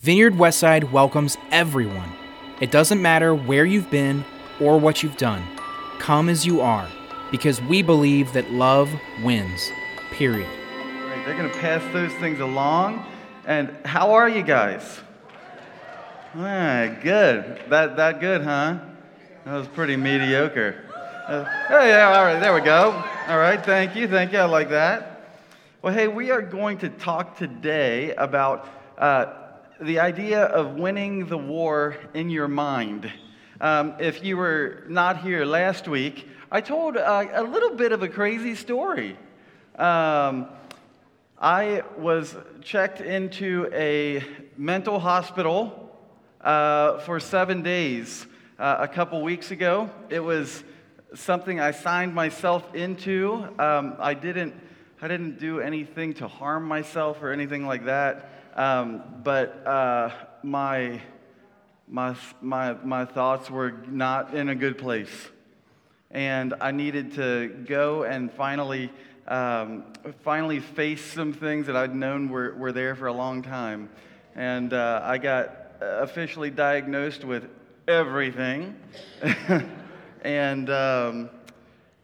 Vineyard Westside welcomes everyone. It doesn't matter where you've been or what you've done. Come as you are, because we believe that love wins. Period. Right, they're going to pass those things along. And how are you guys? Right, good. That, that good, huh? That was pretty mediocre. Uh, oh, yeah, all right, there we go. All right, thank you, thank you. I like that. Well, hey, we are going to talk today about uh, the idea of winning the war in your mind. Um, if you were not here last week, I told uh, a little bit of a crazy story. Um, I was checked into a mental hospital uh, for seven days uh, a couple weeks ago. It was something I signed myself into. Um, I didn't. I didn't do anything to harm myself or anything like that. Um, but uh, my, my, my, my thoughts were not in a good place. And I needed to go and finally, um, finally face some things that I'd known were, were there for a long time. And uh, I got officially diagnosed with everything. and, um,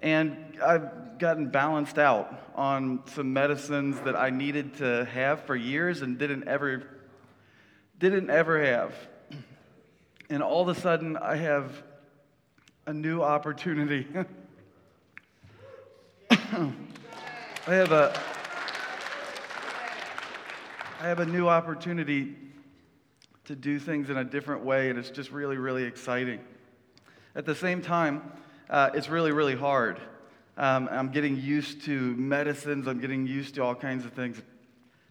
and I've gotten balanced out on some medicines that I needed to have for years and didn't ever didn't ever have. And all of a sudden I have a new opportunity. I have a I have a new opportunity to do things in a different way, and it's just really, really exciting. At the same time, uh, it's really, really hard. Um, I'm getting used to medicines. I'm getting used to all kinds of things.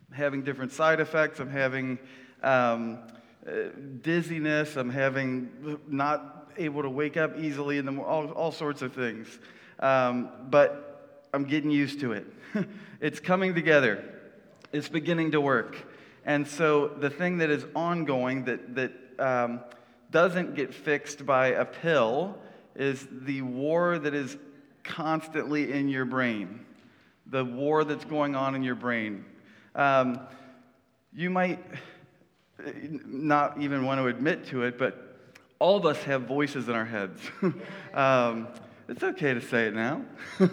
I'm having different side effects. I'm having um, uh, dizziness. I'm having not able to wake up easily, and all, all sorts of things. Um, but I'm getting used to it. it's coming together. It's beginning to work. And so the thing that is ongoing that, that um, doesn't get fixed by a pill is the war that is constantly in your brain, the war that's going on in your brain. Um, you might not even want to admit to it, but all of us have voices in our heads. um, it's okay to say it now.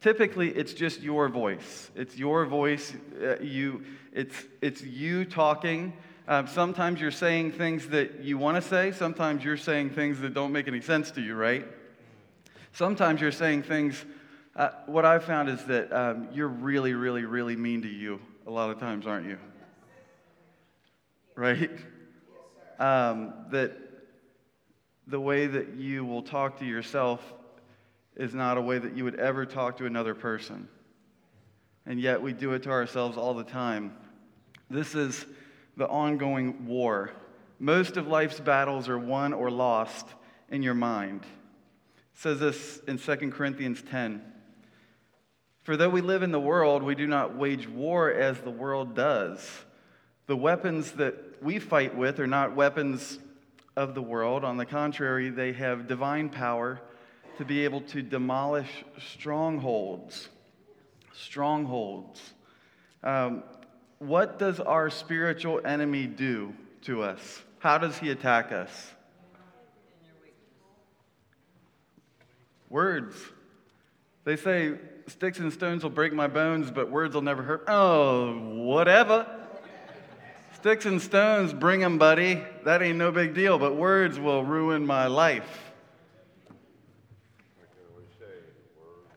Typically, it's just your voice. It's your voice. Uh, you, it's, it's you talking. Um, sometimes you're saying things that you want to say. Sometimes you're saying things that don't make any sense to you, right? Sometimes you're saying things, uh, what I've found is that um, you're really, really, really mean to you a lot of times, aren't you? Right? Um, that the way that you will talk to yourself is not a way that you would ever talk to another person. And yet we do it to ourselves all the time. This is the ongoing war. Most of life's battles are won or lost in your mind. Says this in 2 Corinthians 10. For though we live in the world, we do not wage war as the world does. The weapons that we fight with are not weapons of the world. On the contrary, they have divine power to be able to demolish strongholds. Strongholds. Um, what does our spiritual enemy do to us? How does he attack us? Words. They say, sticks and stones will break my bones, but words will never hurt. Oh, whatever. Sticks and stones, bring them, buddy. That ain't no big deal, but words will ruin my life.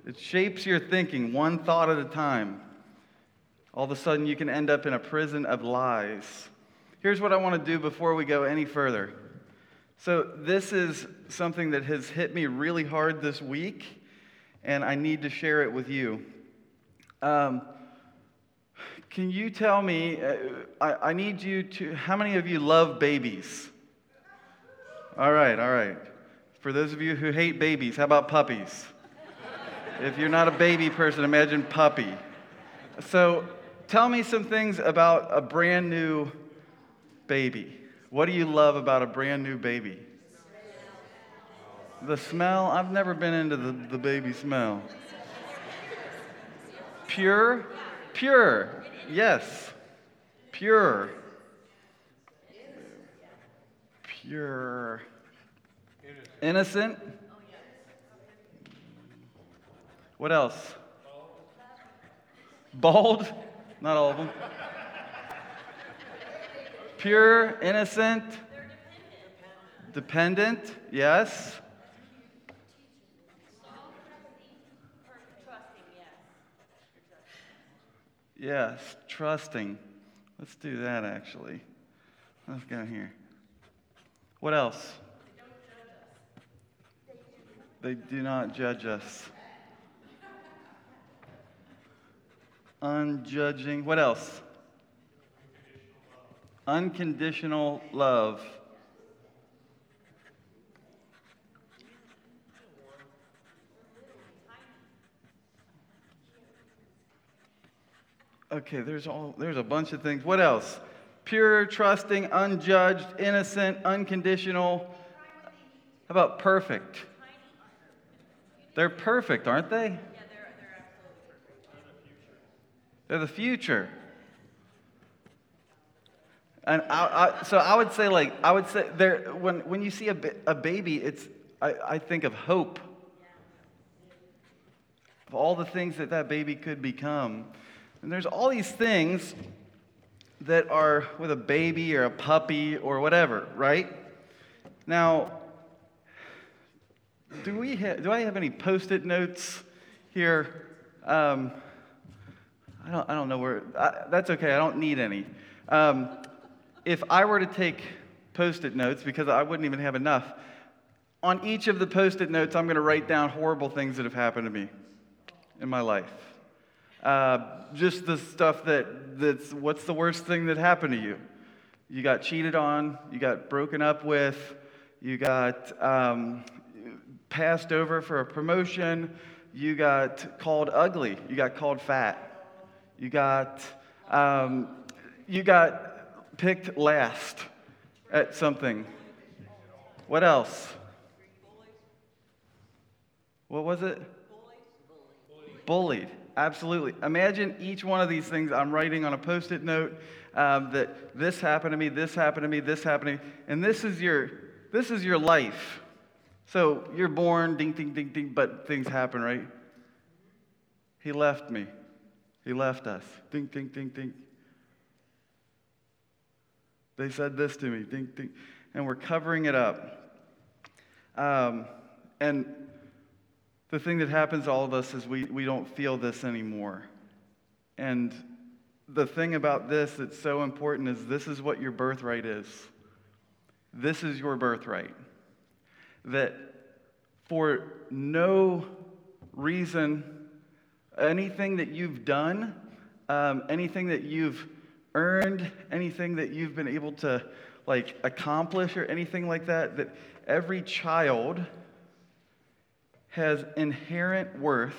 It shapes your thinking one thought at a time. All of a sudden, you can end up in a prison of lies. Here's what I want to do before we go any further. So, this is something that has hit me really hard this week, and I need to share it with you. Um, can you tell me? Uh, I, I need you to. How many of you love babies? All right, all right. For those of you who hate babies, how about puppies? if you're not a baby person, imagine puppy. So, tell me some things about a brand new baby. What do you love about a brand new baby? The smell? I've never been into the, the baby smell. Pure? Pure. Yes. Pure. Pure. Innocent? What else? Bald? Not all of them. Pure, innocent, dependent, yes. Yes, trusting. Let's do that actually. Let's go here. What else? They do not judge us. Unjudging. What else? Unconditional love. Okay, there's all there's a bunch of things. What else? Pure, trusting, unjudged, innocent, unconditional. How about perfect? They're perfect, aren't they? Yeah, they're, they're absolutely perfect. They're the future. And I, I, so I would say, like, I would say, there, when, when you see a, a baby, it's, I, I think of hope. Of all the things that that baby could become. And there's all these things that are with a baby or a puppy or whatever, right? Now, do, we ha- do I have any post it notes here? Um, I don't, I don't know where, I, that's okay, I don't need any. Um, if I were to take post it notes, because I wouldn't even have enough, on each of the post it notes, I'm going to write down horrible things that have happened to me in my life. Uh, just the stuff that, that's what's the worst thing that happened to you? You got cheated on, you got broken up with, you got um, passed over for a promotion, you got called ugly, you got called fat. You got, um, you got picked last at something. What else? What was it? Bullied. Bullied. Absolutely. Imagine each one of these things I'm writing on a post it note um, that this happened to me, this happened to me, this happened to me. And this is your, this is your life. So you're born, ding, ding, ding, ding, but things happen, right? He left me. He left us. Ding, ding, ding, ding. They said this to me. Ding, ding. And we're covering it up. Um, and the thing that happens to all of us is we, we don't feel this anymore. And the thing about this that's so important is this is what your birthright is. This is your birthright. That for no reason, anything that you've done, um, anything that you've earned, anything that you've been able to like accomplish or anything like that, that every child has inherent worth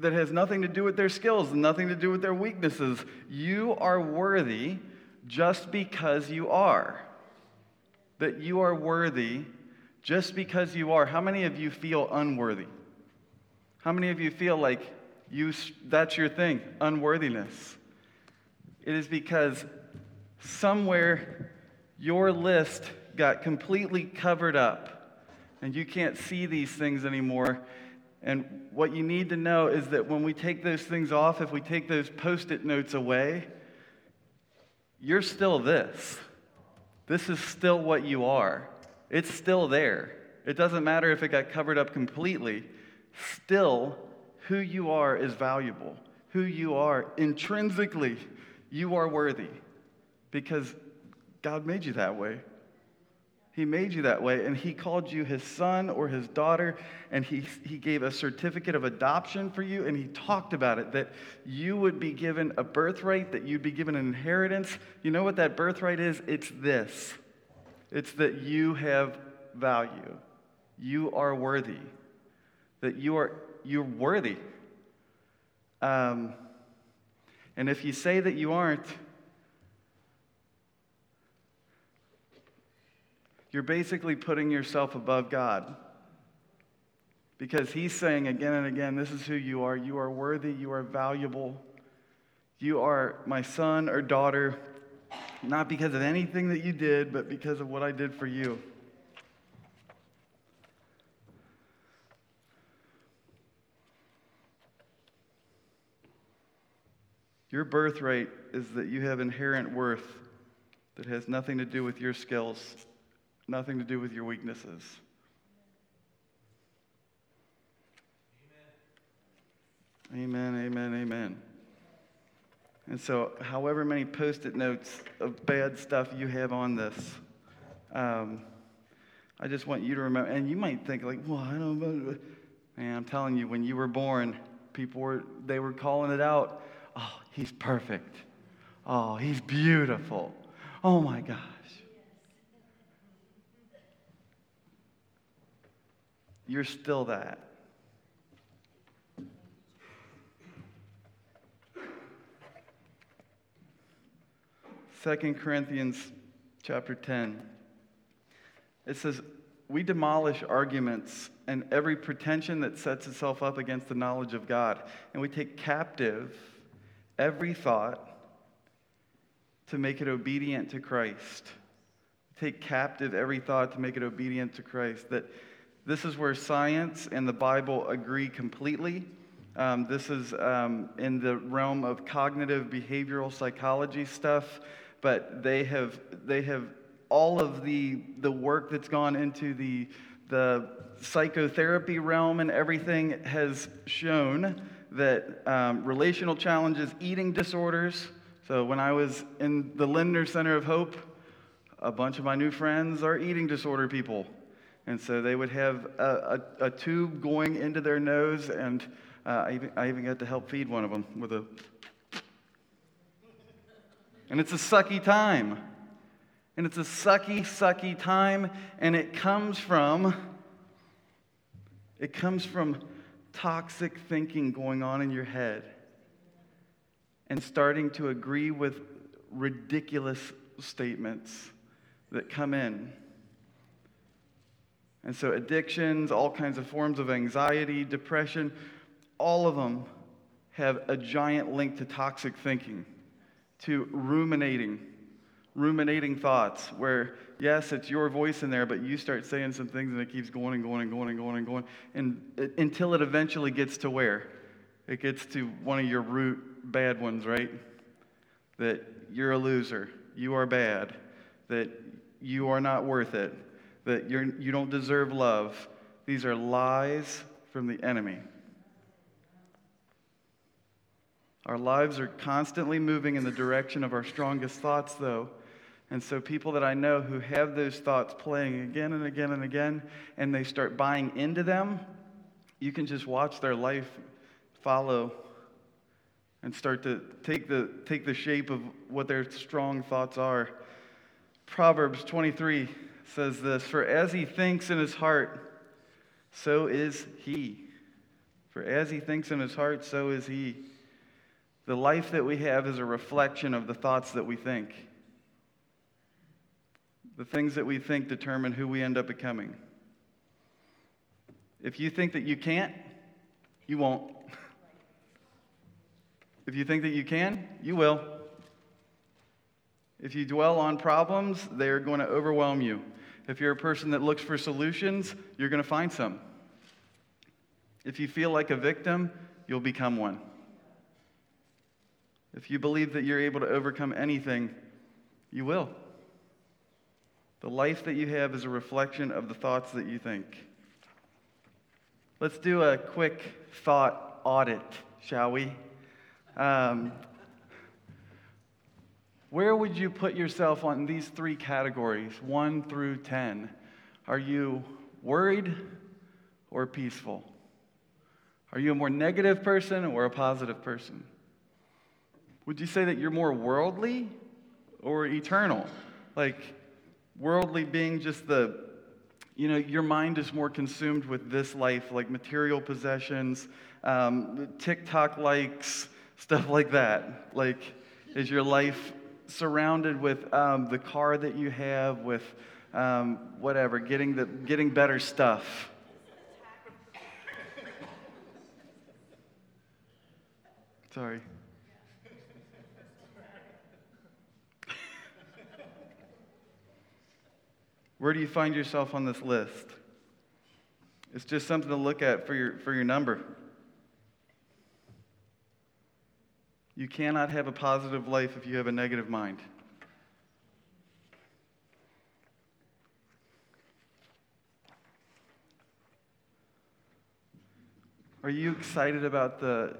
that has nothing to do with their skills, nothing to do with their weaknesses. You are worthy just because you are. That you are worthy just because you are. How many of you feel unworthy? How many of you feel like you that's your thing, unworthiness? It is because somewhere your list got completely covered up and you can't see these things anymore. And what you need to know is that when we take those things off, if we take those post it notes away, you're still this. This is still what you are. It's still there. It doesn't matter if it got covered up completely. Still, who you are is valuable. Who you are intrinsically, you are worthy because God made you that way. He made you that way, and He called you His son or His daughter, and He, he gave a certificate of adoption for you, and He talked about it that you would be given a birthright, that you'd be given an inheritance. You know what that birthright is? It's this it's that you have value, you are worthy, that you are you're worthy. Um, and if you say that you aren't, you're basically putting yourself above God. Because he's saying again and again, this is who you are. You are worthy. You are valuable. You are my son or daughter. not because of anything that you did, but because of what I did for you. Your birthright is that you have inherent worth that has nothing to do with your skills, nothing to do with your weaknesses. Amen, amen, amen. And so, however many post it notes of bad stuff you have on this, um, I just want you to remember. And you might think, like, well, I don't know. Man, I'm telling you, when you were born, people were, they were calling it out. He's perfect. Oh, he's beautiful. Oh my gosh. You're still that. Second Corinthians chapter 10. It says, We demolish arguments and every pretension that sets itself up against the knowledge of God, and we take captive every thought to make it obedient to Christ. Take captive every thought to make it obedient to Christ. That this is where science and the Bible agree completely. Um, this is um, in the realm of cognitive behavioral psychology stuff, but they have, they have all of the, the work that's gone into the, the psychotherapy realm and everything has shown that um, relational challenges, eating disorders. So when I was in the Lindner Center of Hope, a bunch of my new friends are eating disorder people. And so they would have a, a, a tube going into their nose, and uh, I, even, I even got to help feed one of them with a. And it's a sucky time. And it's a sucky, sucky time, and it comes from. It comes from toxic thinking going on in your head and starting to agree with ridiculous statements that come in. And so, addictions, all kinds of forms of anxiety, depression, all of them have a giant link to toxic thinking, to ruminating, ruminating thoughts, where, yes, it's your voice in there, but you start saying some things and it keeps going and going and going and going and going and it, until it eventually gets to where? It gets to one of your root bad ones, right? That you're a loser, you are bad, that you are not worth it, that you're, you don't deserve love. These are lies from the enemy. Our lives are constantly moving in the direction of our strongest thoughts, though. And so, people that I know who have those thoughts playing again and again and again, and they start buying into them, you can just watch their life follow and start to take the, take the shape of what their strong thoughts are. Proverbs 23 says this For as he thinks in his heart, so is he. For as he thinks in his heart, so is he. The life that we have is a reflection of the thoughts that we think. The things that we think determine who we end up becoming. If you think that you can't, you won't. If you think that you can, you will. If you dwell on problems, they are going to overwhelm you. If you're a person that looks for solutions, you're going to find some. If you feel like a victim, you'll become one. If you believe that you're able to overcome anything, you will. The life that you have is a reflection of the thoughts that you think. Let's do a quick thought audit, shall we? Um, where would you put yourself on these three categories, 1 through 10? Are you worried or peaceful? Are you a more negative person or a positive person? Would you say that you're more worldly or eternal? Like, worldly being just the, you know, your mind is more consumed with this life, like material possessions, um, TikTok likes, stuff like that. Like, is your life surrounded with um, the car that you have, with um, whatever, getting, the, getting better stuff? Sorry. Where do you find yourself on this list? It's just something to look at for your, for your number. You cannot have a positive life if you have a negative mind. Are you excited about the?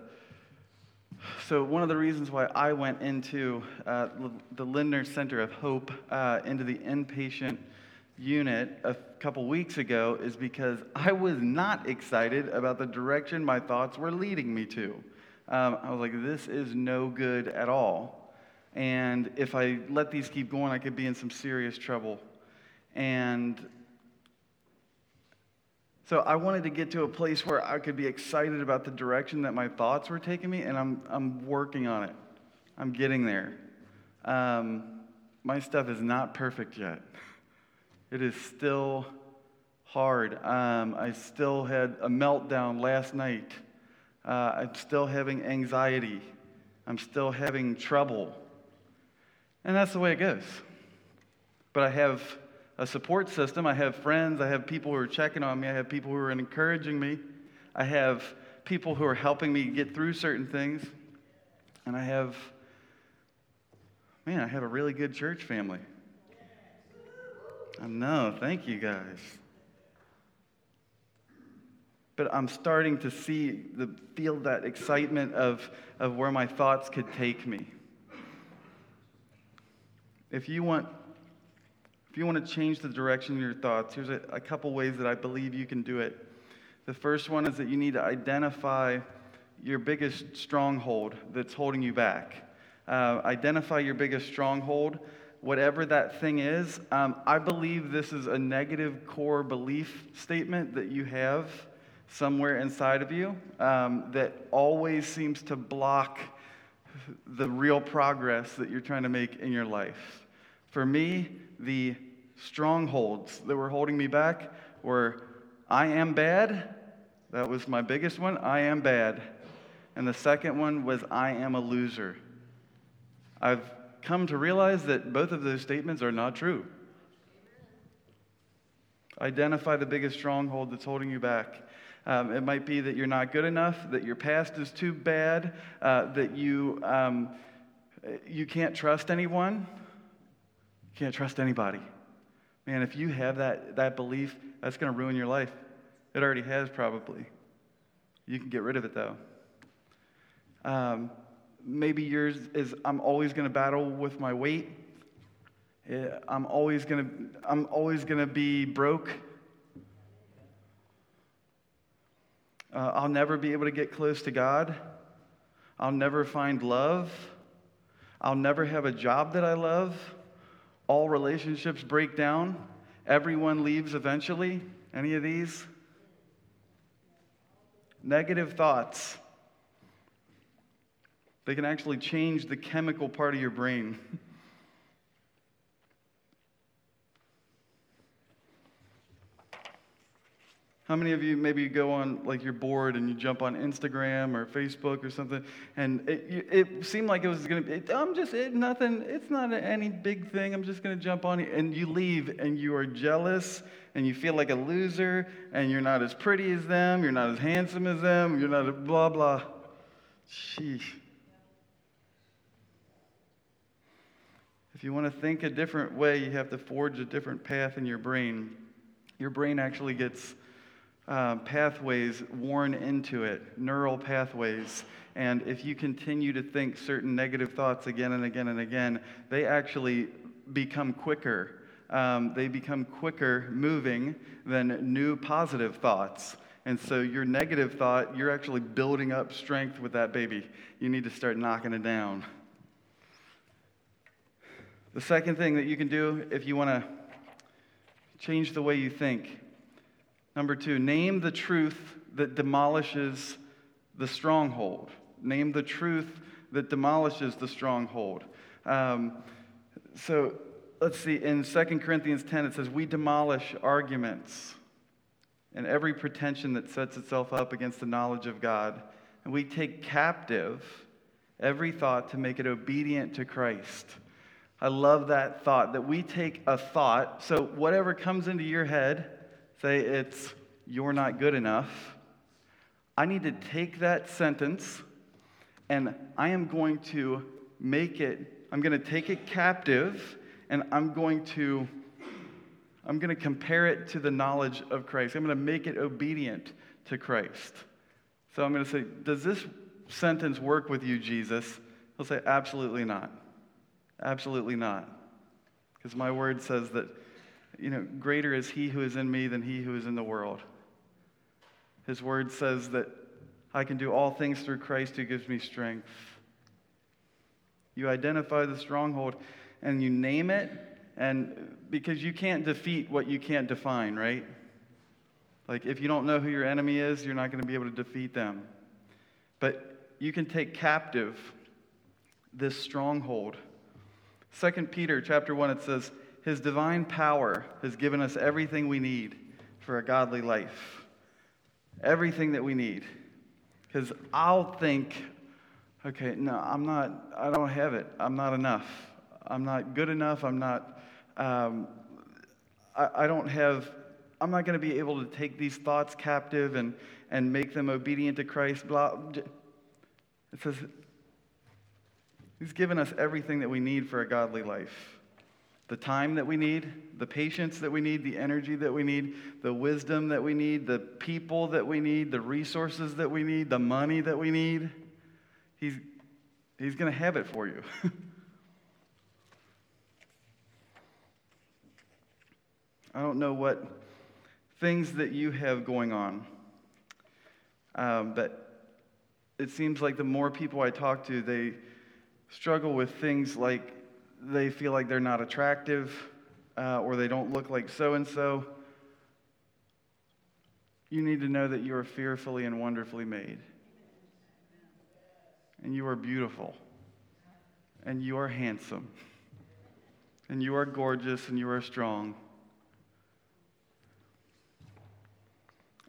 So, one of the reasons why I went into uh, the Lindner Center of Hope, uh, into the inpatient unit a couple weeks ago, is because I was not excited about the direction my thoughts were leading me to. Um, I was like, this is no good at all. And if I let these keep going, I could be in some serious trouble. And so I wanted to get to a place where I could be excited about the direction that my thoughts were taking me, and I'm, I'm working on it. I'm getting there. Um, my stuff is not perfect yet. It is still hard. Um, I still had a meltdown last night. Uh, I'm still having anxiety. I'm still having trouble. And that's the way it goes. But I have a support system. I have friends. I have people who are checking on me. I have people who are encouraging me. I have people who are helping me get through certain things. And I have, man, I have a really good church family. I know. Thank you guys. But I'm starting to see the feel that excitement of, of where my thoughts could take me. If you want if you want to change the direction of your thoughts, here's a, a couple ways that I believe you can do it. The first one is that you need to identify your biggest stronghold that's holding you back. Uh, identify your biggest stronghold, whatever that thing is. Um, I believe this is a negative core belief statement that you have somewhere inside of you um, that always seems to block the real progress that you're trying to make in your life. For me, the strongholds that were holding me back were I am bad. That was my biggest one. I am bad. And the second one was I am a loser. I've come to realize that both of those statements are not true. Identify the biggest stronghold that's holding you back. Um, it might be that you're not good enough, that your past is too bad, uh, that you, um, you can't trust anyone. You can't trust anybody. Man, if you have that, that belief, that's going to ruin your life. It already has, probably. You can get rid of it, though. Um, maybe yours is I'm always going to battle with my weight. I'm always going to I'm always going to be broke. Uh, I'll never be able to get close to God. I'll never find love. I'll never have a job that I love all relationships break down, everyone leaves eventually. Any of these? Negative thoughts. They can actually change the chemical part of your brain. How many of you maybe go on, like you're bored and you jump on Instagram or Facebook or something, and it, it seemed like it was to be, I'm just, it, nothing, it's not any big thing, I'm just to jump on it. And you leave and you are jealous and you feel like a loser and you're not as pretty as them, you're not as handsome as them, you're not a blah, blah. Sheesh. If you want to think a different way, you have to forge a different path in your brain. Your brain actually gets uh, pathways worn into it, neural pathways. And if you continue to think certain negative thoughts again and again and again, they actually become quicker. Um, they become quicker moving than new positive thoughts. And so your negative thought, you're actually building up strength with that baby. You need to start knocking it down. The second thing that you can do if you want to change the way you think Number two, name the truth that demolishes the stronghold. Name the truth that demolishes the stronghold. Um, so let's see, in 2 Corinthians 10, it says, We demolish arguments and every pretension that sets itself up against the knowledge of God. And we take captive every thought to make it obedient to Christ. I love that thought that we take a thought. So, whatever comes into your head, say it's, you're not good enough. I need to take that sentence and I am going to make it, I'm going to take it captive and I'm going to. I'm going to compare it to the knowledge of Christ. I'm going to make it obedient to Christ. So I'm going to say, Does this sentence work with you, Jesus? He'll say, Absolutely not. Absolutely not. Because my word says that, you know, greater is he who is in me than he who is in the world. His word says that I can do all things through Christ who gives me strength. You identify the stronghold and you name it, and because you can't defeat what you can't define, right? Like, if you don't know who your enemy is, you're not going to be able to defeat them. But you can take captive this stronghold. 2 Peter chapter 1, it says, His divine power has given us everything we need for a godly life. Everything that we need. Because I'll think, okay, no, I'm not, I don't have it. I'm not enough. I'm not good enough. I'm not, um, I, I don't have I'm not going to be able to take these thoughts captive and, and make them obedient to Christ. Blah. It says, He's given us everything that we need for a godly life the time that we need, the patience that we need, the energy that we need, the wisdom that we need, the people that we need, the resources that we need, the money that we need. He's, he's going to have it for you. I don't know what things that you have going on. Um, but it seems like the more people I talk to, they struggle with things like they feel like they're not attractive uh, or they don't look like so and so. You need to know that you are fearfully and wonderfully made. And you are beautiful. And you are handsome. And you are gorgeous and you are strong.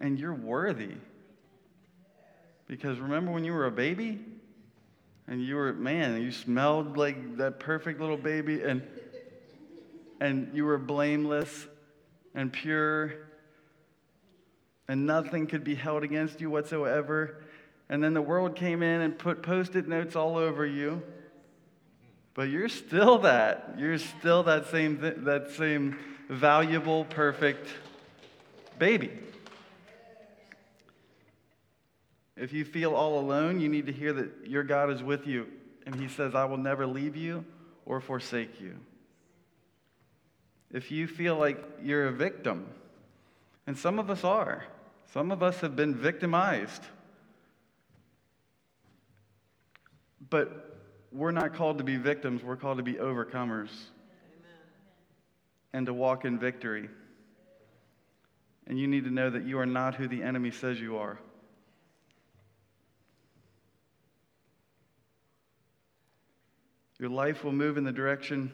and you're worthy. Because remember when you were a baby? And you were, man, you smelled like that perfect little baby, and, and you were blameless and pure, and nothing could be held against you whatsoever. And then the world came in and put post it notes all over you. But you're still that. You're still that same, th- that same valuable, perfect baby. If you feel all alone, you need to hear that your God is with you. And He says, I will never leave you or forsake you. If you feel like you're a victim, and some of us are, some of us have been victimized. But we're not called to be victims, we're called to be overcomers. Amen. And to walk in victory. And you need to know that you are not who the enemy says you are. Your life will move in the direction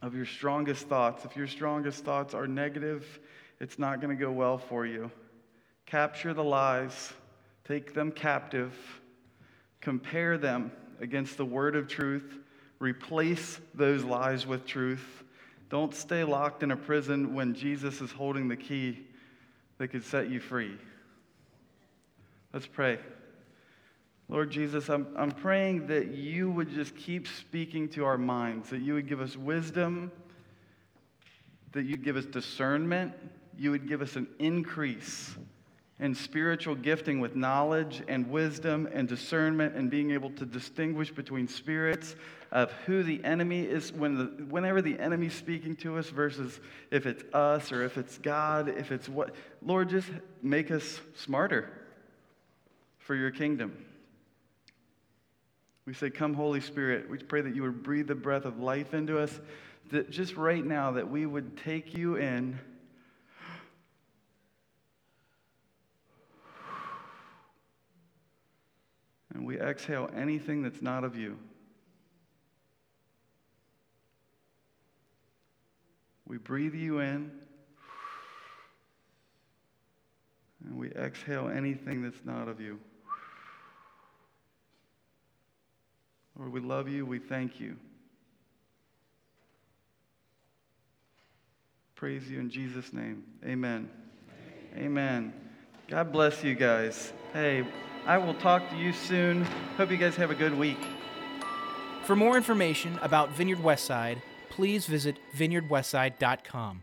of your strongest thoughts. If your strongest thoughts are negative, it's not going to go well for you. Capture the lies, take them captive, compare them against the word of truth, replace those lies with truth. Don't stay locked in a prison when Jesus is holding the key that could set you free. Let's pray. Lord Jesus, I'm, I'm praying that you would just keep speaking to our minds, that you would give us wisdom, that you'd give us discernment, you would give us an increase in spiritual gifting with knowledge and wisdom and discernment and being able to distinguish between spirits of who the enemy is when the, whenever the enemy's speaking to us versus if it's us or if it's God, if it's what. Lord, just make us smarter for your kingdom. We say, Come, Holy Spirit. We pray that you would breathe the breath of life into us, that just right now, that we would take you in. And we exhale anything that's not of you. We breathe you in. And we exhale anything that's not of you. Lord, we love you. We thank you. Praise you in Jesus' name. Amen. Amen. Amen. God bless you guys. Hey, I will talk to you soon. Hope you guys have a good week. For more information about Vineyard Westside, please visit vineyardwestside.com.